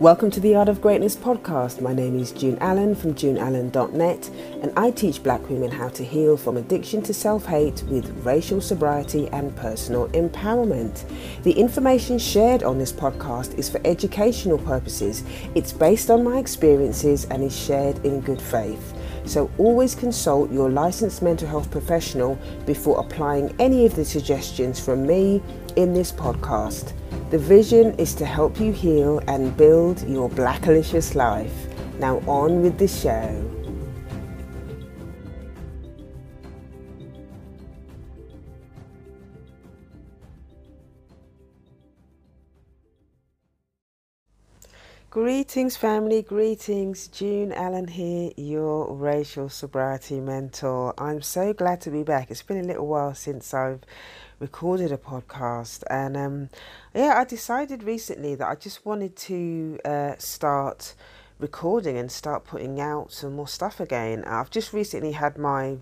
Welcome to the Yard of Greatness podcast. My name is June Allen from juneallen.net, and I teach black women how to heal from addiction to self hate with racial sobriety and personal empowerment. The information shared on this podcast is for educational purposes, it's based on my experiences and is shared in good faith. So always consult your licensed mental health professional before applying any of the suggestions from me in this podcast. The vision is to help you heal and build your blackalicious life. Now, on with the show. Greetings, family. Greetings. June Allen here, your racial sobriety mentor. I'm so glad to be back. It's been a little while since I've recorded a podcast, and um, yeah, I decided recently that I just wanted to uh, start recording and start putting out some more stuff again. I've just recently had my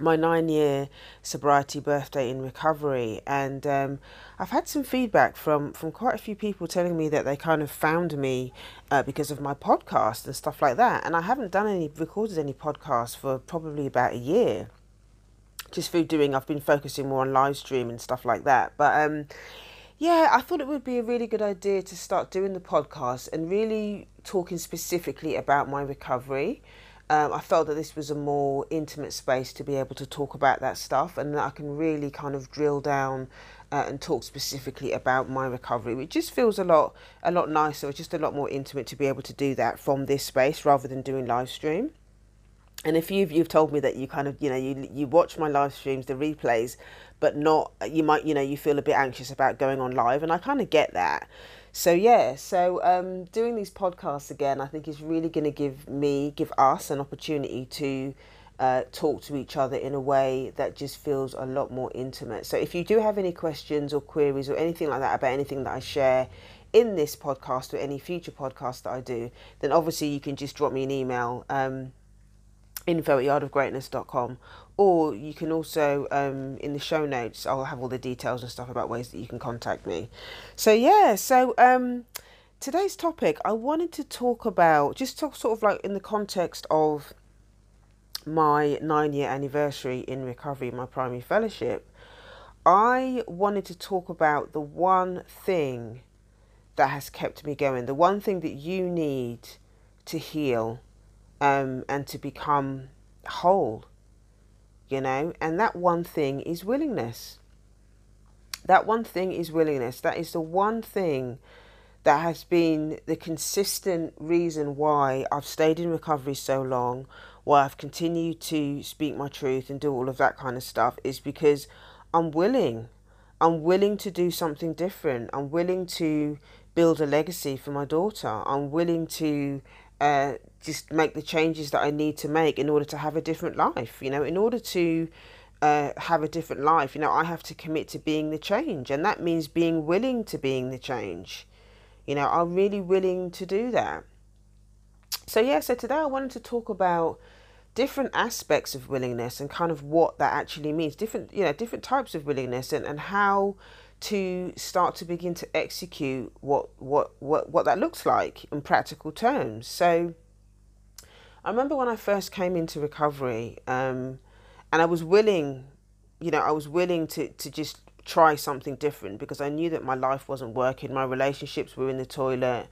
my nine year sobriety birthday in recovery. And um, I've had some feedback from from quite a few people telling me that they kind of found me uh, because of my podcast and stuff like that. And I haven't done any recorded any podcasts for probably about a year just through doing I've been focusing more on live stream and stuff like that. But um yeah I thought it would be a really good idea to start doing the podcast and really talking specifically about my recovery. Um, I felt that this was a more intimate space to be able to talk about that stuff and that I can really kind of drill down uh, and talk specifically about my recovery which just feels a lot a lot nicer just a lot more intimate to be able to do that from this space rather than doing live stream and if you've you've told me that you kind of you know you you watch my live streams the replays but not you might you know you feel a bit anxious about going on live and i kind of get that. So yeah so um, doing these podcasts again i think is really going to give me give us an opportunity to uh, talk to each other in a way that just feels a lot more intimate. So if you do have any questions or queries or anything like that about anything that i share in this podcast or any future podcast that i do then obviously you can just drop me an email um, info at yardofgreatness.com or you can also um, in the show notes i'll have all the details and stuff about ways that you can contact me. So yeah so um, today's topic i wanted to talk about just talk sort of like in the context of my nine year anniversary in recovery my primary fellowship i wanted to talk about the one thing that has kept me going the one thing that you need to heal um, and to become whole, you know, and that one thing is willingness. That one thing is willingness. That is the one thing that has been the consistent reason why I've stayed in recovery so long, why I've continued to speak my truth and do all of that kind of stuff, is because I'm willing. I'm willing to do something different. I'm willing to build a legacy for my daughter. I'm willing to uh, just make the changes that I need to make in order to have a different life. You know, in order to uh, have a different life, you know, I have to commit to being the change, and that means being willing to being the change. You know, I'm really willing to do that. So yeah, so today I wanted to talk about different aspects of willingness and kind of what that actually means different you know different types of willingness and, and how to start to begin to execute what what what what that looks like in practical terms. So I remember when I first came into recovery, um, and I was willing, you know, I was willing to to just try something different because I knew that my life wasn't working. My relationships were in the toilet.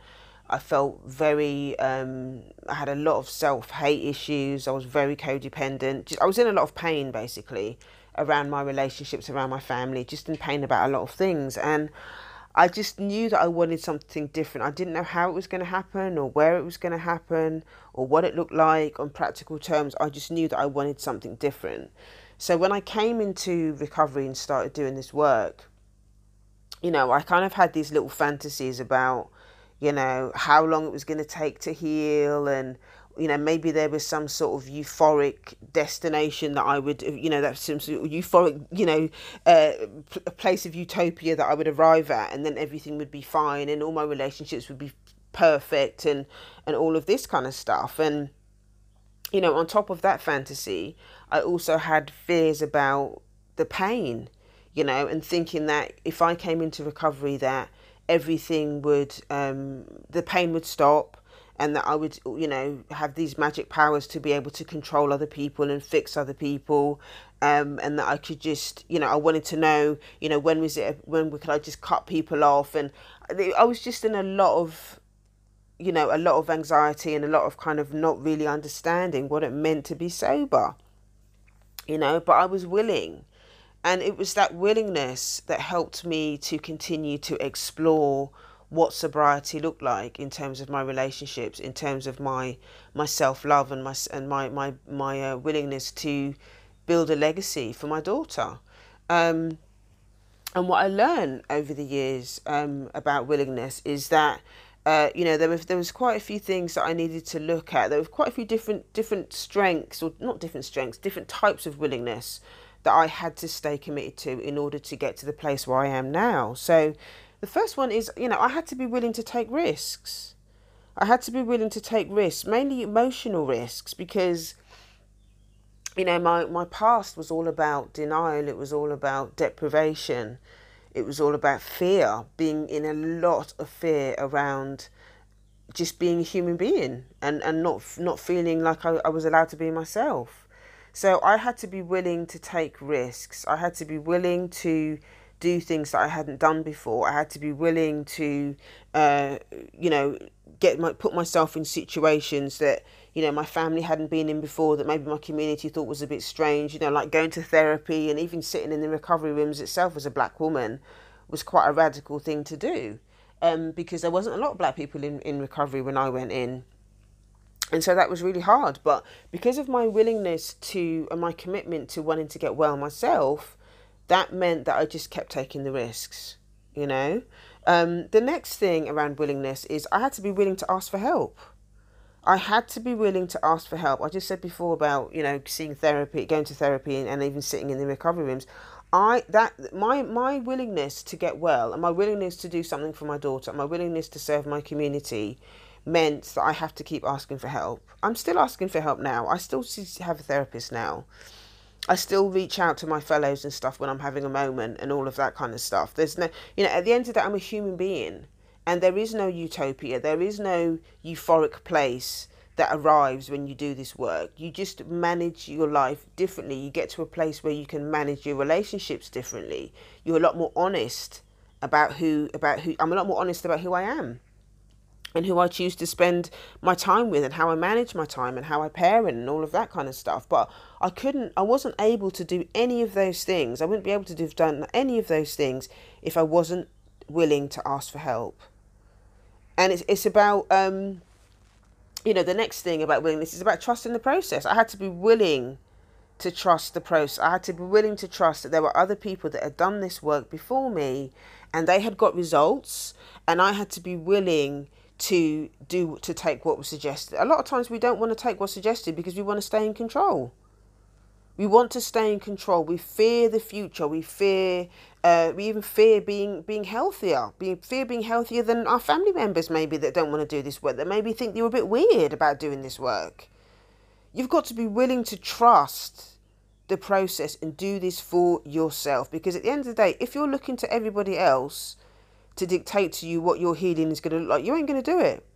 I felt very, um, I had a lot of self hate issues. I was very codependent. Just, I was in a lot of pain basically around my relationships, around my family, just in pain about a lot of things. And I just knew that I wanted something different. I didn't know how it was going to happen or where it was going to happen or what it looked like on practical terms. I just knew that I wanted something different. So when I came into recovery and started doing this work, you know, I kind of had these little fantasies about, you know, how long it was going to take to heal and you know maybe there was some sort of euphoric destination that I would you know that some sort of euphoric you know uh, a place of utopia that I would arrive at and then everything would be fine and all my relationships would be perfect and and all of this kind of stuff. And you know on top of that fantasy I also had fears about the pain you know and thinking that if I came into recovery that everything would um, the pain would stop and that I would, you know, have these magic powers to be able to control other people and fix other people, um, and that I could just, you know, I wanted to know, you know, when was it, when could I just cut people off, and I was just in a lot of, you know, a lot of anxiety and a lot of kind of not really understanding what it meant to be sober, you know, but I was willing. And it was that willingness that helped me to continue to explore what sobriety looked like in terms of my relationships, in terms of my my self love and my and my my my uh, willingness to build a legacy for my daughter. Um, and what I learned over the years um, about willingness is that uh, you know there was there was quite a few things that I needed to look at. There were quite a few different different strengths, or not different strengths, different types of willingness that I had to stay committed to in order to get to the place where I am now. So the first one is, you know, I had to be willing to take risks. I had to be willing to take risks, mainly emotional risks, because, you know, my, my past was all about denial, it was all about deprivation, it was all about fear, being in a lot of fear around just being a human being and, and not not feeling like I, I was allowed to be myself. So I had to be willing to take risks. I had to be willing to do things that I hadn't done before. I had to be willing to, uh, you know, get my put myself in situations that you know my family hadn't been in before that maybe my community thought was a bit strange. You know like going to therapy and even sitting in the recovery rooms itself as a black woman was quite a radical thing to do um, because there wasn't a lot of black people in, in recovery when I went in. And so that was really hard. But because of my willingness to and my commitment to wanting to get well myself that meant that I just kept taking the risks, you know. Um, the next thing around willingness is I had to be willing to ask for help. I had to be willing to ask for help. I just said before about you know seeing therapy, going to therapy, and, and even sitting in the recovery rooms. I that my my willingness to get well and my willingness to do something for my daughter, my willingness to serve my community, meant that I have to keep asking for help. I'm still asking for help now. I still have a therapist now. I still reach out to my fellows and stuff when I'm having a moment and all of that kind of stuff. There's no, you know, at the end of that, I'm a human being and there is no utopia. There is no euphoric place that arrives when you do this work. You just manage your life differently. You get to a place where you can manage your relationships differently. You're a lot more honest about who, about who, I'm a lot more honest about who I am and who I choose to spend my time with and how I manage my time and how I parent and all of that kind of stuff. But I couldn't, I wasn't able to do any of those things. I wouldn't be able to have done any of those things if I wasn't willing to ask for help. And it's, it's about, um, you know, the next thing about willingness is about trusting the process. I had to be willing to trust the process. I had to be willing to trust that there were other people that had done this work before me and they had got results. And I had to be willing to do to take what was suggested. A lot of times we don't want to take what's suggested because we want to stay in control. We want to stay in control. We fear the future. We fear. Uh, we even fear being being healthier. Being fear being healthier than our family members maybe that don't want to do this work. That maybe think you're a bit weird about doing this work. You've got to be willing to trust the process and do this for yourself. Because at the end of the day, if you're looking to everybody else to dictate to you what your healing is going to look like, you ain't going to do it.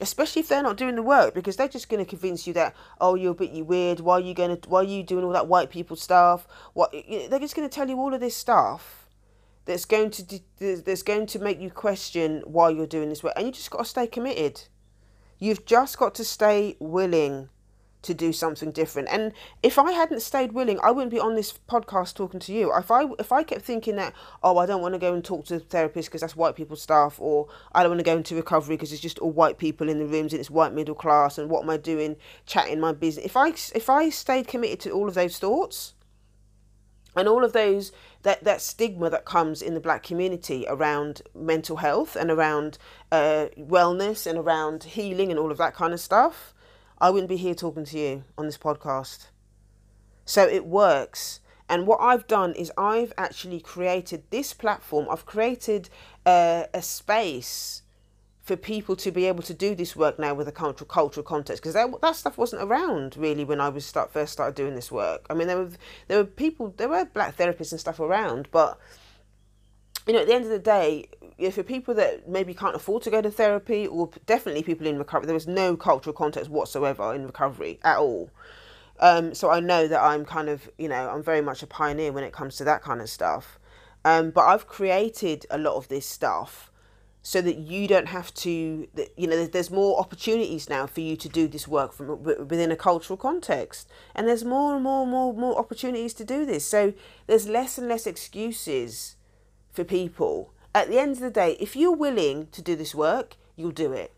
Especially if they're not doing the work, because they're just going to convince you that oh you're a bit weird. Why are you going to? Why are you doing all that white people stuff? What they're just going to tell you all of this stuff that's going to that's going to make you question why you're doing this work, and you just got to stay committed. You've just got to stay willing to do something different. And if I hadn't stayed willing, I wouldn't be on this podcast talking to you. If I if I kept thinking that oh I don't want to go and talk to therapists because that's white people stuff, or I don't want to go into recovery because it's just all white people in the rooms and it's white middle class, and what am I doing chatting my business? If I if I stayed committed to all of those thoughts, and all of those that that stigma that comes in the black community around mental health and around uh, wellness and around healing and all of that kind of stuff I wouldn't be here talking to you on this podcast. So it works. And what I've done is I've actually created this platform. I've created a, a space for people to be able to do this work now with a cultural cultural context because that, that stuff wasn't around really when I was start first started doing this work. I mean, there were there were people, there were black therapists and stuff around, but you know, at the end of the day, for people that maybe can't afford to go to therapy, or definitely people in recovery, there was no cultural context whatsoever in recovery at all. Um, so I know that I'm kind of, you know, I'm very much a pioneer when it comes to that kind of stuff. Um, but I've created a lot of this stuff so that you don't have to, you know, there's more opportunities now for you to do this work from within a cultural context, and there's more and more and more and more opportunities to do this. So there's less and less excuses for people. At the end of the day, if you're willing to do this work, you'll do it.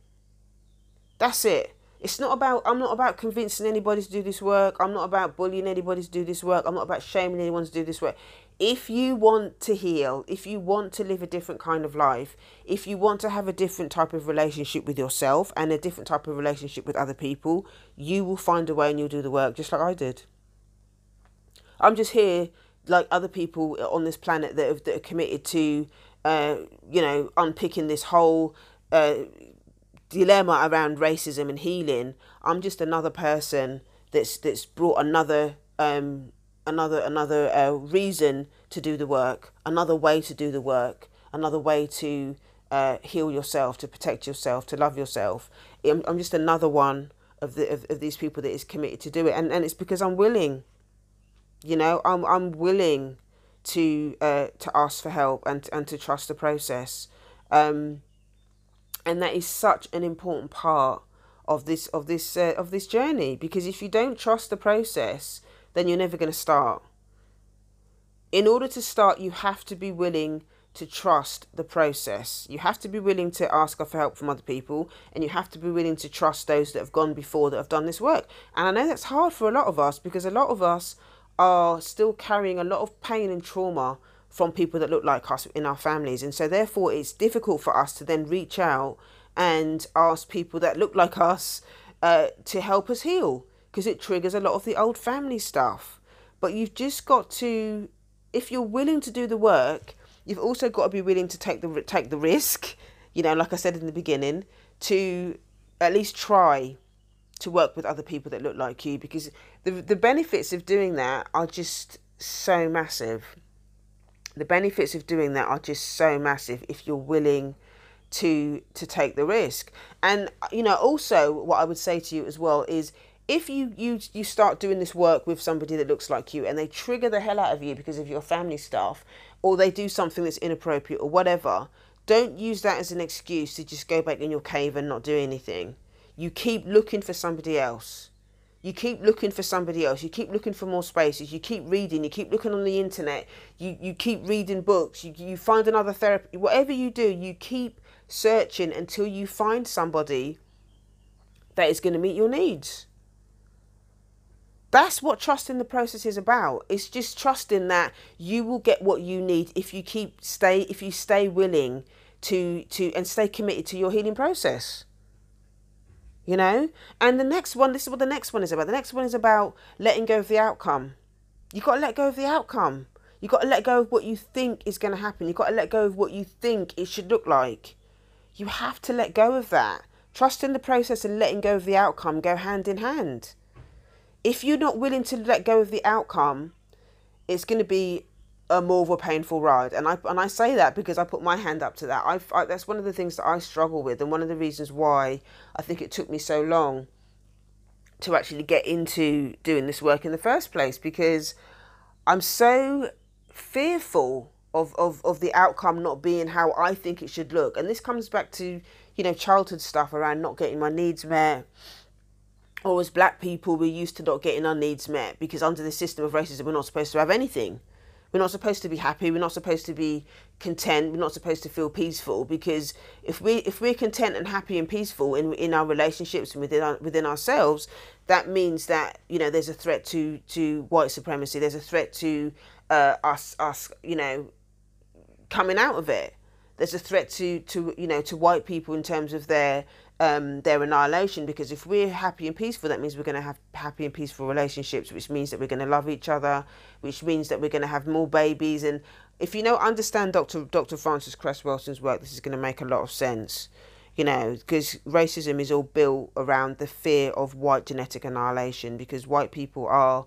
That's it. It's not about, I'm not about convincing anybody to do this work. I'm not about bullying anybody to do this work. I'm not about shaming anyone to do this work. If you want to heal, if you want to live a different kind of life, if you want to have a different type of relationship with yourself and a different type of relationship with other people, you will find a way and you'll do the work just like I did. I'm just here like other people on this planet that, have, that are committed to, uh, you know, unpicking this whole uh, dilemma around racism and healing. I'm just another person that's that's brought another um, another another uh, reason to do the work, another way to do the work, another way to uh, heal yourself, to protect yourself, to love yourself. I'm, I'm just another one of the of, of these people that is committed to do it, and and it's because I'm willing. You know, I'm I'm willing to uh, to ask for help and and to trust the process, um, and that is such an important part of this of this uh, of this journey. Because if you don't trust the process, then you're never going to start. In order to start, you have to be willing to trust the process. You have to be willing to ask for help from other people, and you have to be willing to trust those that have gone before that have done this work. And I know that's hard for a lot of us because a lot of us are still carrying a lot of pain and trauma from people that look like us in our families. And so, therefore, it's difficult for us to then reach out and ask people that look like us uh, to help us heal because it triggers a lot of the old family stuff. But you've just got to, if you're willing to do the work, you've also got to be willing to take the take the risk. You know, like I said in the beginning, to at least try to work with other people that look like you because the the benefits of doing that are just so massive. The benefits of doing that are just so massive if you're willing to to take the risk. And you know, also what I would say to you as well is if you you you start doing this work with somebody that looks like you and they trigger the hell out of you because of your family stuff or they do something that's inappropriate or whatever, don't use that as an excuse to just go back in your cave and not do anything you keep looking for somebody else. You keep looking for somebody else. You keep looking for more spaces. You keep reading. You keep looking on the internet. You, you keep reading books. You, you find another therapy. Whatever you do, you keep searching until you find somebody that is going to meet your needs. That's what trusting the process is about. It's just trusting that you will get what you need if you keep stay if you stay willing to to and stay committed to your healing process you know? And the next one this is what the next one is about. The next one is about letting go of the outcome. You got to let go of the outcome. You got to let go of what you think is going to happen. You got to let go of what you think it should look like. You have to let go of that. Trusting the process and letting go of the outcome go hand in hand. If you're not willing to let go of the outcome it's going to be a more of a painful ride. And I and I say that because I put my hand up to that. I, I that's one of the things that I struggle with and one of the reasons why I think it took me so long to actually get into doing this work in the first place because I'm so fearful of, of, of the outcome not being how I think it should look. And this comes back to you know childhood stuff around not getting my needs met or as black people we're used to not getting our needs met because under the system of racism we're not supposed to have anything we're not supposed to be happy. We're not supposed to be content. We're not supposed to feel peaceful because if we if we're content and happy and peaceful in in our relationships and within our, within ourselves, that means that you know there's a threat to to white supremacy. There's a threat to uh, us us you know coming out of it. There's a threat to to you know to white people in terms of their um, their annihilation because if we're happy and peaceful, that means we're going to have happy and peaceful relationships, which means that we're going to love each other, which means that we're going to have more babies. And if you know, understand Dr. Dr. Frances Cress Welsing's work, this is going to make a lot of sense. You know, because racism is all built around the fear of white genetic annihilation because white people are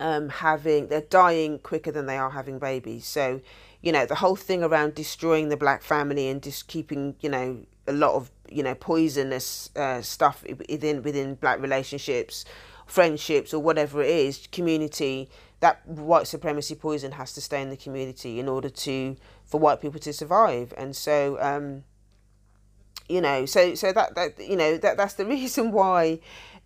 um, having, they're dying quicker than they are having babies. So you know, the whole thing around destroying the black family and just keeping, you know, a lot of, you know, poisonous uh, stuff within within black relationships, friendships, or whatever it is, community. That white supremacy poison has to stay in the community in order to for white people to survive. And so, um, you know, so so that that you know that that's the reason why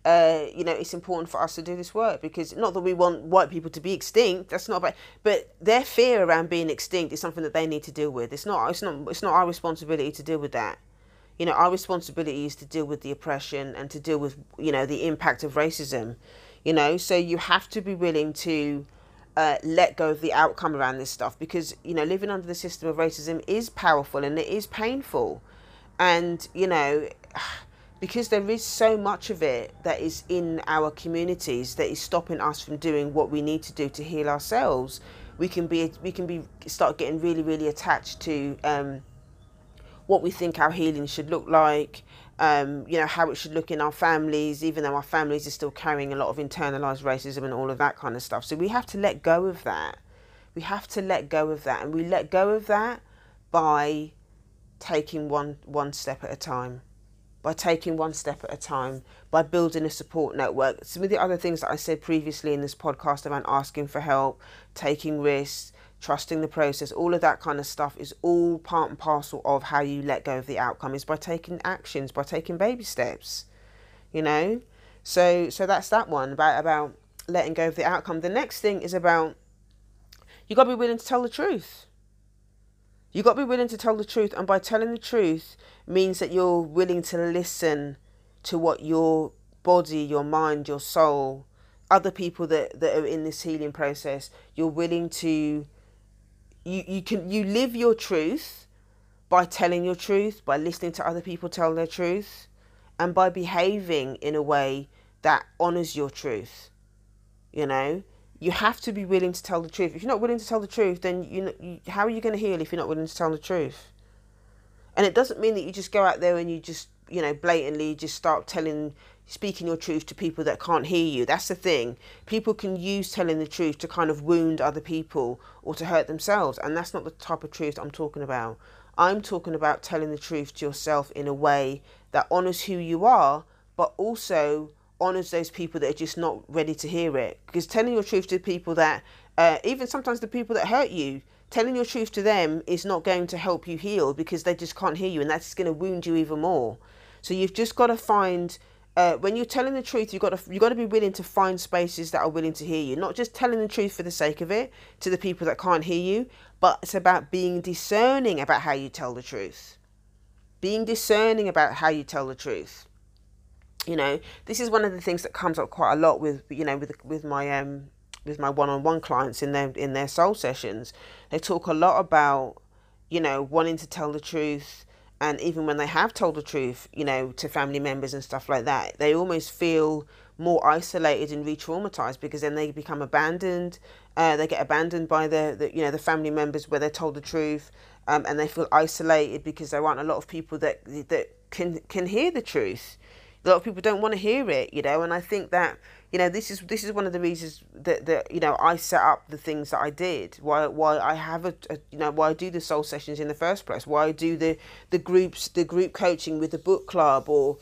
uh, you know, it's important for us to do this work because not that we want white people to be extinct. That's not about, but their fear around being extinct is something that they need to deal with. It's not. It's not. It's not our responsibility to deal with that. You know, our responsibility is to deal with the oppression and to deal with you know the impact of racism. You know, so you have to be willing to uh, let go of the outcome around this stuff because you know living under the system of racism is powerful and it is painful, and you know because there is so much of it that is in our communities that is stopping us from doing what we need to do to heal ourselves we can be we can be start getting really really attached to um, what we think our healing should look like um, you know how it should look in our families even though our families are still carrying a lot of internalized racism and all of that kind of stuff. So we have to let go of that. We have to let go of that. And we let go of that by taking one one step at a time. By taking one step at a time, by building a support network. Some of the other things that I said previously in this podcast about asking for help, taking risks, trusting the process, all of that kind of stuff is all part and parcel of how you let go of the outcome is by taking actions, by taking baby steps. You know? So so that's that one about about letting go of the outcome. The next thing is about you gotta be willing to tell the truth. You got to be willing to tell the truth, and by telling the truth means that you're willing to listen to what your body, your mind, your soul, other people that, that are in this healing process, you're willing to you, you can you live your truth by telling your truth, by listening to other people tell their truth, and by behaving in a way that honors your truth. You know, you have to be willing to tell the truth. If you're not willing to tell the truth, then you, you how are you going to heal if you're not willing to tell the truth? And it doesn't mean that you just go out there and you just you know blatantly just start telling speaking your truth to people that can't hear you. That's the thing. People can use telling the truth to kind of wound other people or to hurt themselves, and that's not the type of truth I'm talking about. I'm talking about telling the truth to yourself in a way that honors who you are, but also honors those people that are just not ready to hear it. Because telling your truth to people that, uh, even sometimes the people that hurt you, telling your truth to them is not going to help you heal because they just can't hear you and that's going to wound you even more. So you've just got to find. Uh, when you're telling the truth, you've got to you got to be willing to find spaces that are willing to hear you. Not just telling the truth for the sake of it to the people that can't hear you, but it's about being discerning about how you tell the truth. Being discerning about how you tell the truth you know this is one of the things that comes up quite a lot with you know with with my um with my one-on-one clients in their in their soul sessions they talk a lot about you know wanting to tell the truth and even when they have told the truth you know to family members and stuff like that they almost feel more isolated and re-traumatized because then they become abandoned uh, they get abandoned by the, the you know the family members where they're told the truth um, and they feel isolated because there aren't a lot of people that that can can hear the truth. A lot of people don't want to hear it, you know, and I think that you know this is this is one of the reasons that that you know I set up the things that I did. Why why I have a, a, you know why I do the soul sessions in the first place. Why I do the the groups the group coaching with the book club or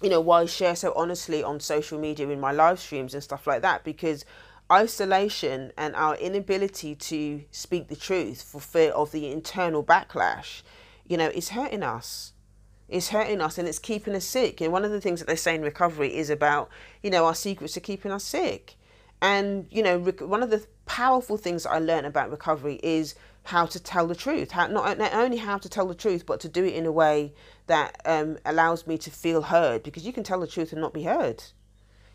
you know why I share so honestly on social media in my live streams and stuff like that because isolation and our inability to speak the truth for fear of the internal backlash you know is hurting us it's hurting us and it's keeping us sick. And one of the things that they say in recovery is about, you know, our secrets are keeping us sick. And, you know, one of the powerful things I learned about recovery is how to tell the truth. How, not, not only how to tell the truth, but to do it in a way that um, allows me to feel heard. Because you can tell the truth and not be heard.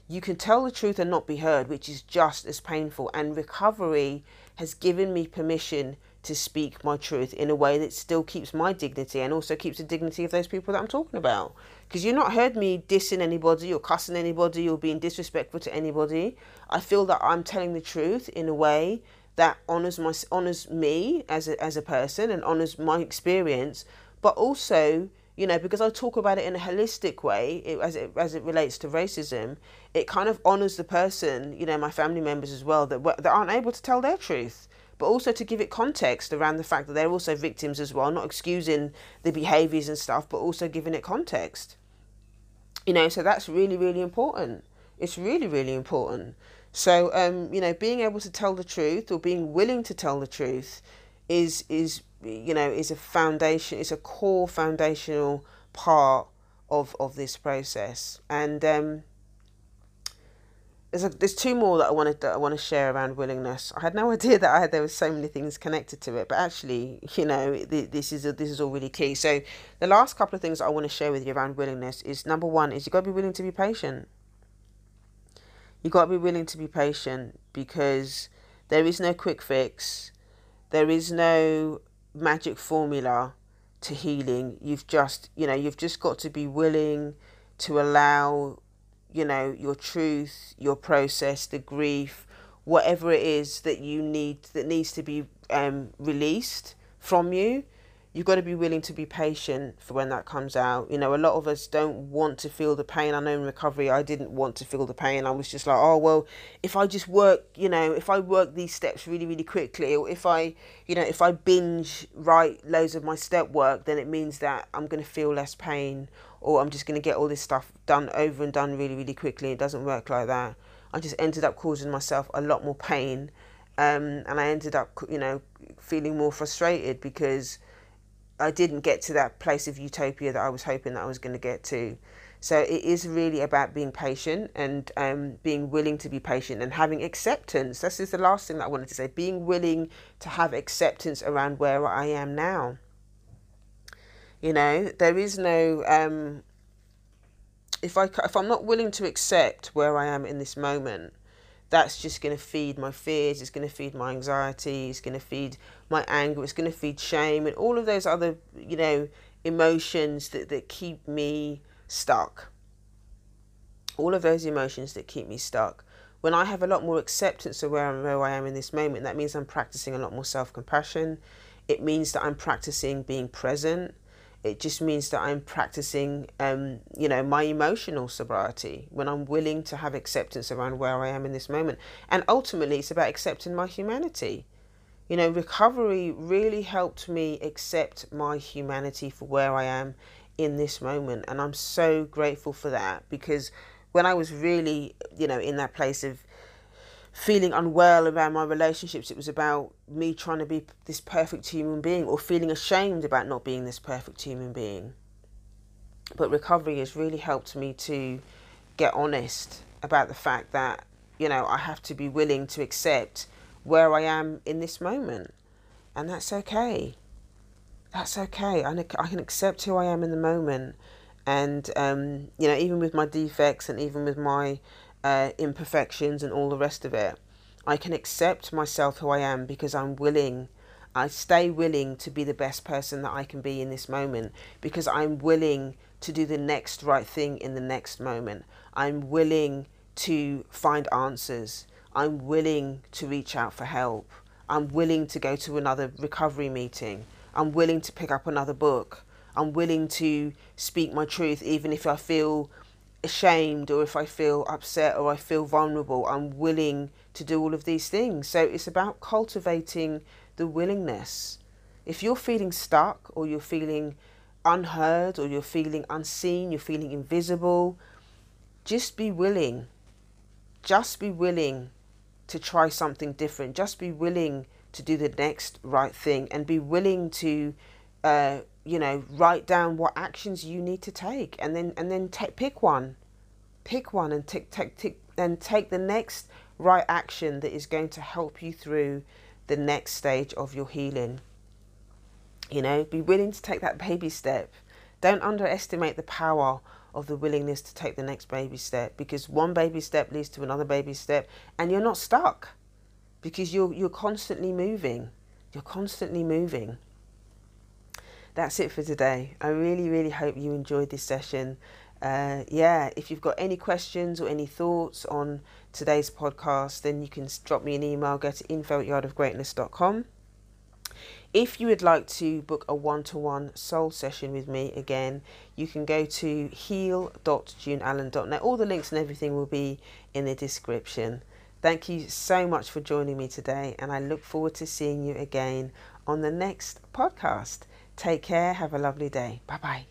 You can tell the truth and not be heard, which is just as painful. And recovery has given me permission to speak my truth in a way that still keeps my dignity and also keeps the dignity of those people that I'm talking about. Because you've not heard me dissing anybody or cussing anybody or being disrespectful to anybody. I feel that I'm telling the truth in a way that honors my honors me as a, as a person and honors my experience, but also you know because I talk about it in a holistic way it, as it as it relates to racism, it kind of honors the person you know my family members as well that that aren't able to tell their truth but also to give it context around the fact that they're also victims as well, not excusing the behaviors and stuff, but also giving it context. You know, so that's really, really important. It's really, really important. So, um, you know, being able to tell the truth or being willing to tell the truth is is you know is a foundation. It's a core foundational part of of this process. And um, there's a, there's two more that I wanted that I want to share around willingness. I had no idea that I had there was so many things connected to it, but actually, you know, this is a, this is all really key. So, the last couple of things I want to share with you around willingness is number one is you got to be willing to be patient. You got to be willing to be patient because there is no quick fix. There is no magic formula to healing. You've just, you know, you've just got to be willing to allow you know, your truth, your process, the grief, whatever it is that you need that needs to be um, released from you. You've got to be willing to be patient for when that comes out. You know, a lot of us don't want to feel the pain. I know in recovery, I didn't want to feel the pain. I was just like, oh, well, if I just work, you know, if I work these steps really, really quickly, or if I, you know, if I binge write loads of my step work, then it means that I'm going to feel less pain or I'm just going to get all this stuff done over and done really, really quickly. It doesn't work like that. I just ended up causing myself a lot more pain. Um, and I ended up, you know, feeling more frustrated because I didn't get to that place of utopia that I was hoping that I was going to get to. So it is really about being patient and um, being willing to be patient and having acceptance. This is the last thing that I wanted to say. Being willing to have acceptance around where I am now. You know, there is no um, if I if I'm not willing to accept where I am in this moment, that's just going to feed my fears. It's going to feed my anxiety. It's going to feed my anger. It's going to feed shame and all of those other you know emotions that that keep me stuck. All of those emotions that keep me stuck. When I have a lot more acceptance of where, where I am in this moment, that means I'm practicing a lot more self compassion. It means that I'm practicing being present it just means that I'm practicing, um, you know, my emotional sobriety when I'm willing to have acceptance around where I am in this moment. And ultimately, it's about accepting my humanity. You know, recovery really helped me accept my humanity for where I am in this moment. And I'm so grateful for that because when I was really, you know, in that place of feeling unwell about my relationships. It was about me trying to be this perfect human being or feeling ashamed about not being this perfect human being. But recovery has really helped me to get honest about the fact that, you know, I have to be willing to accept where I am in this moment. And that's okay. That's okay. I, I can accept who I am in the moment. And, um, you know, even with my defects and even with my uh, imperfections and all the rest of it. I can accept myself who I am because I'm willing. I stay willing to be the best person that I can be in this moment because I'm willing to do the next right thing in the next moment. I'm willing to find answers. I'm willing to reach out for help. I'm willing to go to another recovery meeting. I'm willing to pick up another book. I'm willing to speak my truth even if I feel ashamed or if I feel upset or I feel vulnerable, I'm willing to do all of these things. So it's about cultivating the willingness. If you're feeling stuck or you're feeling unheard or you're feeling unseen, you're feeling invisible, just be willing. Just be willing to try something different. Just be willing to do the next right thing and be willing to uh, you know write down what actions you need to take and then and then take pick one. Pick one and take take take and take the next right action that is going to help you through the next stage of your healing. You know be willing to take that baby step. Don't underestimate the power of the willingness to take the next baby step because one baby step leads to another baby step and you're not stuck because you're you're constantly moving. You're constantly moving that's it for today. I really, really hope you enjoyed this session. Uh, yeah, if you've got any questions or any thoughts on today's podcast, then you can drop me an email. Go to info at yardofgreatness.com. If you would like to book a one to one soul session with me again, you can go to heal.juneallen.net. All the links and everything will be in the description. Thank you so much for joining me today, and I look forward to seeing you again on the next podcast. Take care. Have a lovely day. Bye bye.